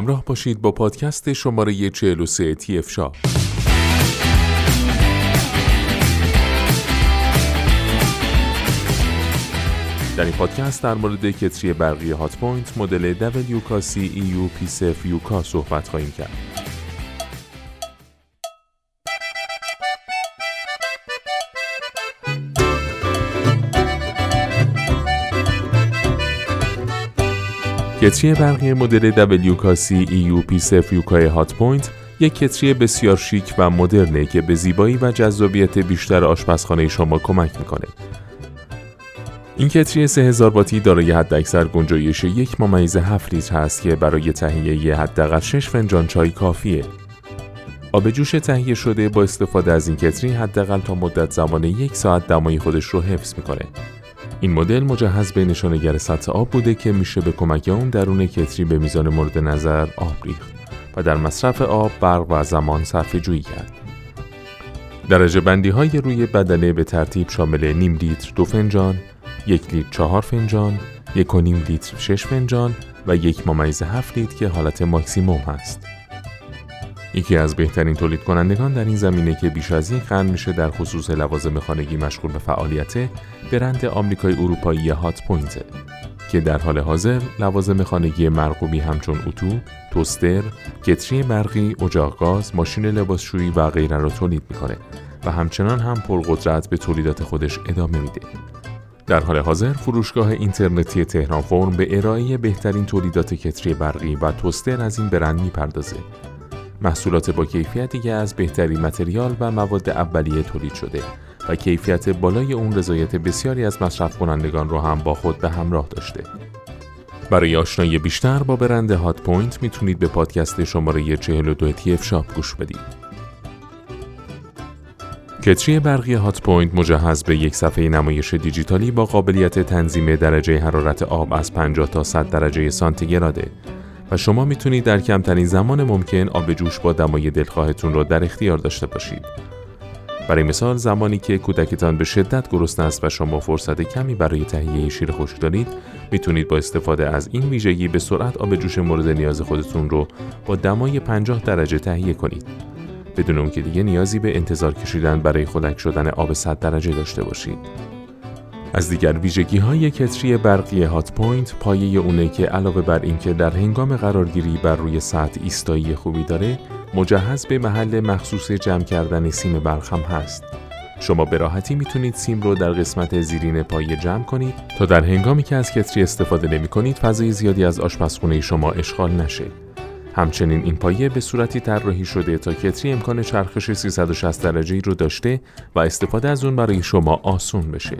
همراه باشید با پادکست شماره 43 تی اف شاپ در این پادکست در مورد کتری برقی هات پوینت مدل WK سی EU P0 UK صحبت خواهیم کرد. کتری برقی مدل WK سی EU P0 UK ی هات پوینت یک کتری بسیار شیک و مدرنه که به زیبایی و جذابیت بیشتر آشپزخانه شما کمک می‌کنه. این کتری 3000 واتی دارای حداکثر گنجایش یک ممیز 7 لیتر هست که برای تهیه حداقل 6 فنجان چای کافیه. آب جوش تهیه شده با استفاده از این کتری حداقل تا مدت زمان یک ساعت دمای خودش رو حفظ می‌کنه. این مدل مجهز به نشانگر سطح آب بوده که میشه به کمک اون درون کتری به میزان مورد نظر آب ریخت و در مصرف آب برق و زمان صرف جویی کرد. درجه بندی های روی بدنه به ترتیب شامل نیم لیتر دو فنجان، یک لیتر چهار فنجان، یک و نیم لیتر شش فنجان و یک ممیز هفت لیتر که حالت ماکسیموم هست. یکی از بهترین تولید کنندگان در این زمینه که بیش از یک قرن میشه در خصوص لوازم خانگی مشغول به فعالیت برند آمریکایی اروپایی هات پوینت که در حال حاضر لوازم خانگی مرغوبی همچون اتو، توستر، کتری برقی، اجاق گاز، ماشین لباسشویی و غیره را تولید می‌کنه و همچنان هم پرقدرت به تولیدات خودش ادامه میده. در حال حاضر فروشگاه اینترنتی تهران فرم به ارائه بهترین تولیدات کتری برقی و توستر از این برند می‌پردازه. محصولات با کیفیتی که از بهترین متریال و مواد اولیه تولید شده و کیفیت بالای اون رضایت بسیاری از مصرف کنندگان رو هم با خود به همراه داشته. برای آشنایی بیشتر با برند هات پوینت می‌تونید به پادکست شماره 42 تیف شاپ گوش بدید. کتری برقی هات پوینت مجهز به یک صفحه نمایش دیجیتالی با قابلیت تنظیم درجه حرارت آب از 50 تا 100 درجه سانتیگراده و شما می‌تونید در کمترین زمان ممکن آب جوش با دمای دلخواهتون را در اختیار داشته باشید. برای مثال زمانی که کودکتان به شدت گرسنه است و شما فرصت کمی برای تهیه شیر خشک دارید می‌تونید با استفاده از این ویژگی به سرعت آب جوش مورد نیاز خودتون رو با دمای 50 درجه تهیه کنید بدون اون که دیگه نیازی به انتظار کشیدن برای خنک شدن آب 100 درجه داشته باشید از دیگر ویژگی های کتری برقی هات پوینت پایه اونه که علاوه بر اینکه در هنگام قرارگیری بر روی سطح ایستایی خوبی داره مجهز به محل مخصوص جمع کردن سیم برق هم هست. شما به راحتی می‌تونید سیم رو در قسمت زیرین پایه جمع کنید. تا در هنگامی که از کتری استفاده نمی کنید فضای زیادی از آشپزخونه شما اشغال نشه. همچنین این پایه به صورتی طراحی شده تا کتری امکان چرخش 360 درجه رو داشته و استفاده از اون برای شما آسون بشه.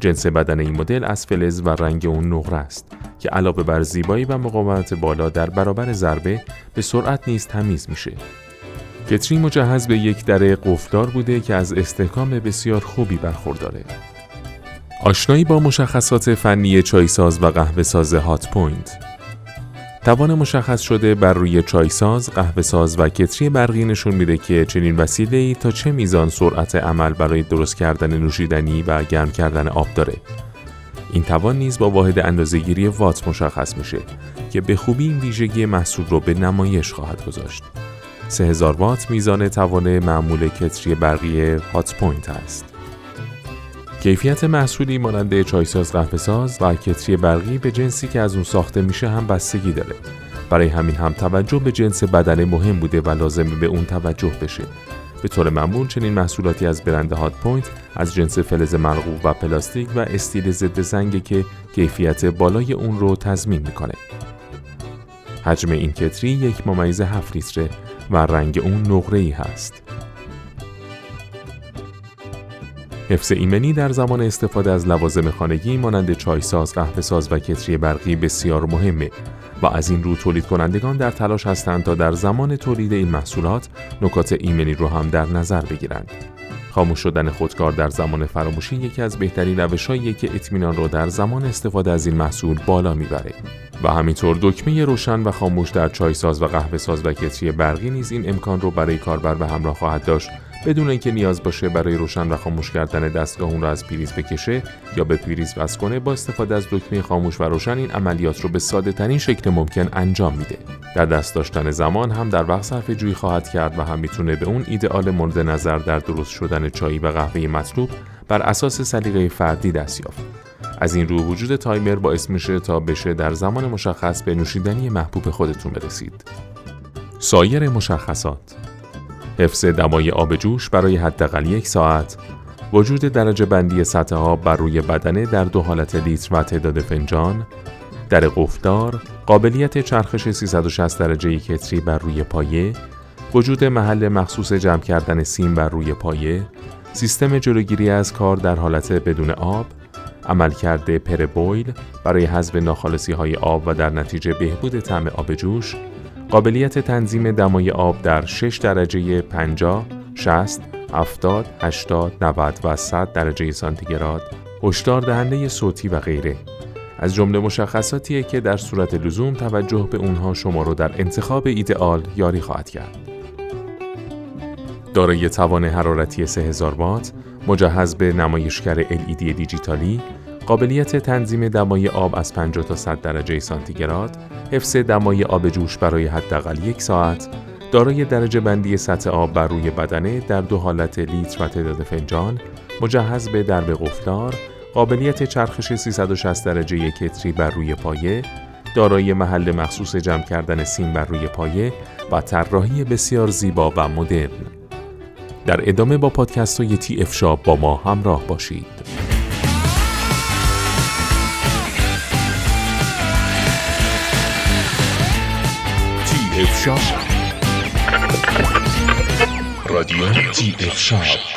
جنس بدن این مدل از فلز و رنگ اون نقره است که علاوه بر زیبایی و مقاومت بالا در برابر ضربه به سرعت نیز تمیز میشه. کتری مجهز به یک در قفلدار بوده که از استحکام بسیار خوبی برخورداره. آشنایی با مشخصات فنی چایساز و قهوه ساز هات پوینت توان مشخص شده بر روی چایساز، قهوه ساز و کتری برقی نشون میده که چنین وسیله ای تا چه میزان سرعت عمل برای درست کردن نوشیدنی و گرم کردن آب داره. این توان نیز با واحد اندازهگیری وات مشخص میشه که به خوبی این ویژگی محصول رو به نمایش خواهد گذاشت. 3000 وات میزان توان معمول کتری برقی هات پوینت است. کیفیت محصولی مانند چایساز قهوه ساز و کتری برقی به جنسی که از اون ساخته میشه هم بستگی داره. برای همین هم توجه به جنس بدنه مهم بوده و لازمه به اون توجه بشه. به طور معمول چنین محصولاتی از برند هات پوینت از جنس فلز مرغوب و پلاستیک و استیل ضد زنگ که کیفیت بالای اون رو تضمین می‌کنه. حجم این کتری یک ممیز 7 لیتره و رنگ اون نقره ای هست. حفظ ایمنی در زمان استفاده از لوازم خانگی مانند چایساز، ساز و کتری برقی بسیار مهمه و از این رو تولید کنندگان در تلاش هستند تا در زمان تولید این محصولات نکات ایمنی رو هم در نظر بگیرند. خاموش شدن خودکار در زمان فراموشی یکی از بهترین روشهاییه که اطمینان رو در زمان استفاده از این محصول بالا می‌بره و همینطور دکمه روشن و خاموش در چایساز و قهوه ساز و کتری برقی نیز این امکان رو برای کاربر به همراه خواهد داشت بدون اینکه نیاز باشه برای روشن و خاموش کردن دستگاه اون را از پریز بکشه یا به پریز وصل کنه با استفاده از دکمه خاموش و روشن این عملیات رو به ساده ترین شکل ممکن انجام میده. در دست داشتن زمان هم در وقت صرف جویی خواهد کرد و هم می‌تونه به اون ایدئال مورد نظر در درست شدن چای و قهوه مطلوب بر اساس سلیقه فردی دست یافت. از این رو وجود تایمر باعث میشه تا بشه در زمان مشخص به نوشیدنی محبوب خودتون برسید. سایر مشخصات حفظ دمای آب جوش برای حداقل یک ساعت. وجود درجه بندی سطح آب بر روی بدنه در دو حالت لیتر و تعداد فنجان. در قفدار قابلیت چرخش 360 درجه کتری بر روی پایه. وجود محل مخصوص جمع کردن سیم بر روی پایه. سیستم جلوگیری از کار در حالت بدون آب. عملکرد پربویل برای حذف ناخالصی های آب و در نتیجه بهبود طعم آب جوش. قابلیت تنظیم دمای آب در 6 درجه 50 60 70 80 90 و 100 درجه سانتیگراد هشدار دهنده صوتی و غیره از جمله مشخصاتیه که در صورت لزوم توجه به اونها شما رو در انتخاب ایدئال یاری خواهد کرد. دارای توان حرارتی 3000 وات، مجهز به نمایشگر LED دیجیتالی، قابلیت تنظیم دمای آب از 50 تا 100 درجه سانتیگراد، حفظ دمای آب جوش برای حداقل یک ساعت، دارای درجه بندی سطح آب بر روی بدنه در دو حالت لیتر و تعداد فنجان، مجهز به درب قفلدار، قابلیت چرخش 360 درجه کتری بر روی پایه، دارای محل مخصوص جمع کردن سیم بر روی پایه و طراحی بسیار زیبا و مدرن. در ادامه با پادکست های تی افشاب با ما همراه باشید. افشار راديو تي افشار